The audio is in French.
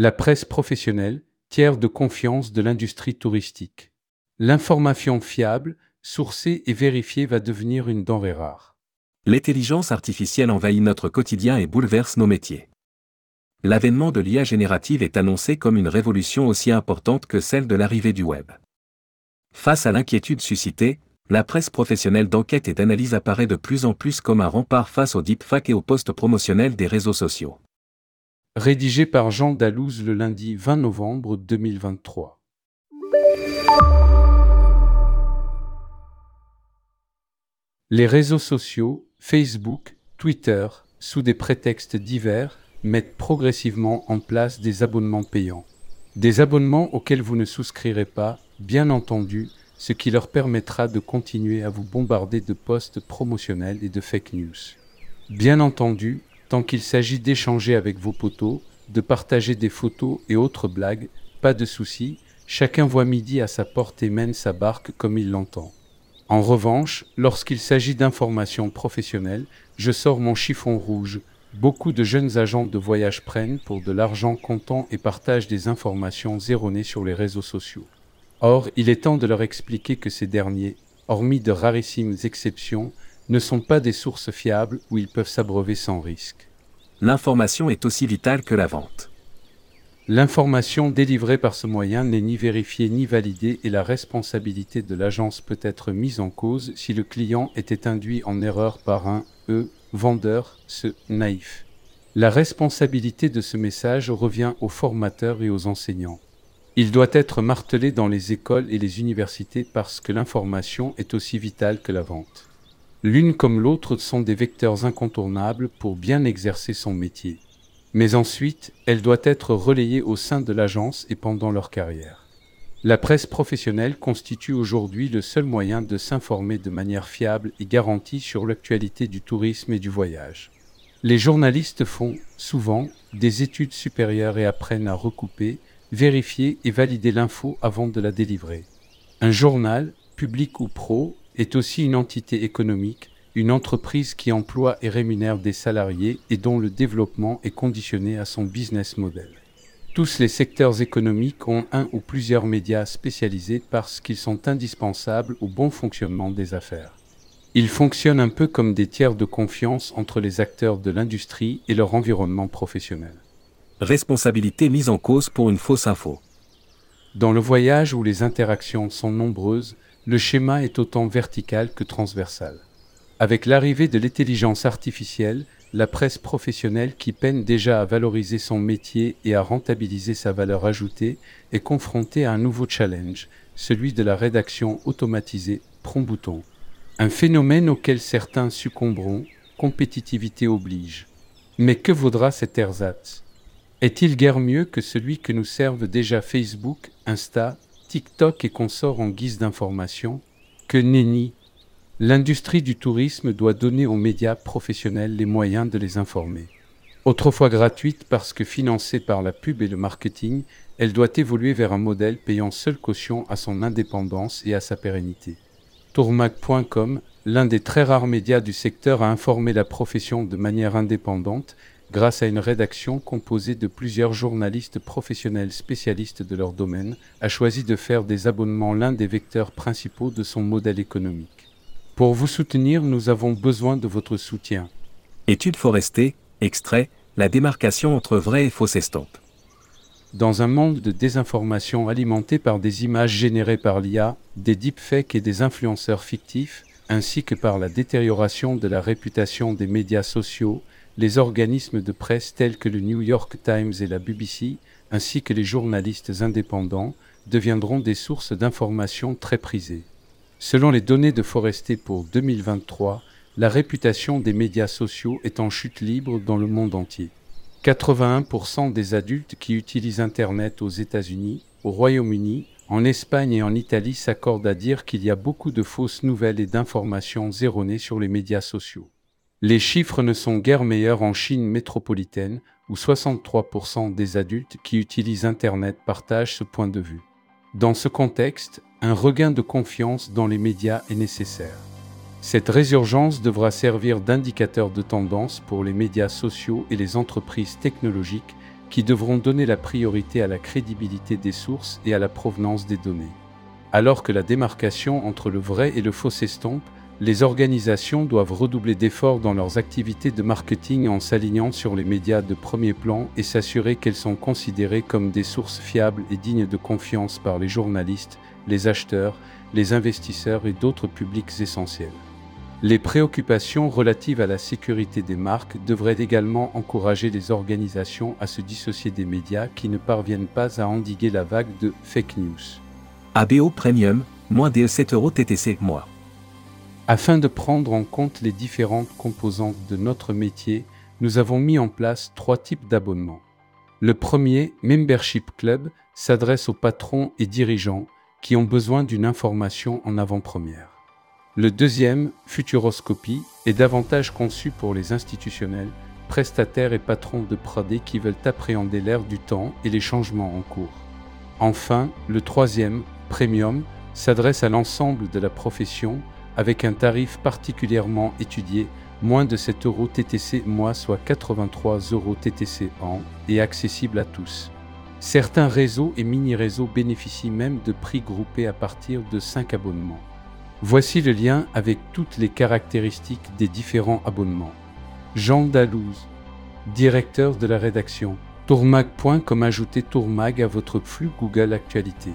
La presse professionnelle, tiers de confiance de l'industrie touristique. L'information fiable, sourcée et vérifiée va devenir une denrée rare. L'intelligence artificielle envahit notre quotidien et bouleverse nos métiers. L'avènement de l'IA générative est annoncé comme une révolution aussi importante que celle de l'arrivée du web. Face à l'inquiétude suscitée, la presse professionnelle d'enquête et d'analyse apparaît de plus en plus comme un rempart face aux deepfakes et aux postes promotionnels des réseaux sociaux. Rédigé par Jean Dalouse le lundi 20 novembre 2023. Les réseaux sociaux, Facebook, Twitter, sous des prétextes divers, mettent progressivement en place des abonnements payants. Des abonnements auxquels vous ne souscrirez pas, bien entendu, ce qui leur permettra de continuer à vous bombarder de posts promotionnels et de fake news. Bien entendu, tant qu'il s'agit d'échanger avec vos potos, de partager des photos et autres blagues, pas de souci, chacun voit midi à sa porte et mène sa barque comme il l'entend. En revanche, lorsqu'il s'agit d'informations professionnelles, je sors mon chiffon rouge, Beaucoup de jeunes agents de voyage prennent pour de l'argent comptant et partagent des informations erronées sur les réseaux sociaux. Or, il est temps de leur expliquer que ces derniers, hormis de rarissimes exceptions, ne sont pas des sources fiables où ils peuvent s'abreuver sans risque. L'information est aussi vitale que la vente. L'information délivrée par ce moyen n'est ni vérifiée ni validée et la responsabilité de l'agence peut être mise en cause si le client était induit en erreur par un E vendeur, ce naïf. La responsabilité de ce message revient aux formateurs et aux enseignants. Il doit être martelé dans les écoles et les universités parce que l'information est aussi vitale que la vente. L'une comme l'autre sont des vecteurs incontournables pour bien exercer son métier. Mais ensuite, elle doit être relayée au sein de l'agence et pendant leur carrière. La presse professionnelle constitue aujourd'hui le seul moyen de s'informer de manière fiable et garantie sur l'actualité du tourisme et du voyage. Les journalistes font, souvent, des études supérieures et apprennent à recouper, vérifier et valider l'info avant de la délivrer. Un journal, public ou pro, est aussi une entité économique, une entreprise qui emploie et rémunère des salariés et dont le développement est conditionné à son business model. Tous les secteurs économiques ont un ou plusieurs médias spécialisés parce qu'ils sont indispensables au bon fonctionnement des affaires. Ils fonctionnent un peu comme des tiers de confiance entre les acteurs de l'industrie et leur environnement professionnel. Responsabilité mise en cause pour une fausse info. Dans le voyage où les interactions sont nombreuses, le schéma est autant vertical que transversal. Avec l'arrivée de l'intelligence artificielle, la presse professionnelle qui peine déjà à valoriser son métier et à rentabiliser sa valeur ajoutée est confrontée à un nouveau challenge, celui de la rédaction automatisée prompt-bouton. Un phénomène auquel certains succomberont, compétitivité oblige. Mais que vaudra cet ersatz? Est-il guère mieux que celui que nous servent déjà Facebook, Insta, TikTok et consorts en guise d'information Que nenni L'industrie du tourisme doit donner aux médias professionnels les moyens de les informer. Autrefois gratuite parce que financée par la pub et le marketing, elle doit évoluer vers un modèle payant seule caution à son indépendance et à sa pérennité. Tourmac.com, l'un des très rares médias du secteur, a informé la profession de manière indépendante grâce à une rédaction composée de plusieurs journalistes professionnels spécialistes de leur domaine, a choisi de faire des abonnements l'un des vecteurs principaux de son modèle économique. Pour vous soutenir, nous avons besoin de votre soutien. Étude forestée, extrait, la démarcation entre vraies et fausses estampes. Dans un monde de désinformation alimenté par des images générées par l'IA, des deepfakes et des influenceurs fictifs, ainsi que par la détérioration de la réputation des médias sociaux, les organismes de presse tels que le New York Times et la BBC, ainsi que les journalistes indépendants, deviendront des sources d'informations très prisées. Selon les données de Forester pour 2023, la réputation des médias sociaux est en chute libre dans le monde entier. 81% des adultes qui utilisent Internet aux États-Unis, au Royaume-Uni, en Espagne et en Italie s'accordent à dire qu'il y a beaucoup de fausses nouvelles et d'informations erronées sur les médias sociaux. Les chiffres ne sont guère meilleurs en Chine métropolitaine, où 63% des adultes qui utilisent Internet partagent ce point de vue. Dans ce contexte, un regain de confiance dans les médias est nécessaire. Cette résurgence devra servir d'indicateur de tendance pour les médias sociaux et les entreprises technologiques qui devront donner la priorité à la crédibilité des sources et à la provenance des données. Alors que la démarcation entre le vrai et le faux s'estompe, les organisations doivent redoubler d'efforts dans leurs activités de marketing en s'alignant sur les médias de premier plan et s'assurer qu'elles sont considérées comme des sources fiables et dignes de confiance par les journalistes, les acheteurs, les investisseurs et d'autres publics essentiels. Les préoccupations relatives à la sécurité des marques devraient également encourager les organisations à se dissocier des médias qui ne parviennent pas à endiguer la vague de fake news. ABO Premium, moins de 7 euros TTC mois. Afin de prendre en compte les différentes composantes de notre métier, nous avons mis en place trois types d'abonnements. Le premier, Membership Club, s'adresse aux patrons et dirigeants qui ont besoin d'une information en avant-première. Le deuxième, Futuroscopie, est davantage conçu pour les institutionnels, prestataires et patrons de pradé qui veulent appréhender l'ère du temps et les changements en cours. Enfin, le troisième, Premium, s'adresse à l'ensemble de la profession avec un tarif particulièrement étudié, moins de 7 euros TTC mois, soit 83 euros TTC an, et accessible à tous. Certains réseaux et mini-réseaux bénéficient même de prix groupés à partir de 5 abonnements. Voici le lien avec toutes les caractéristiques des différents abonnements. Jean Dalouse, directeur de la rédaction. Tourmag. comme ajouter Tourmag à votre flux Google Actualité.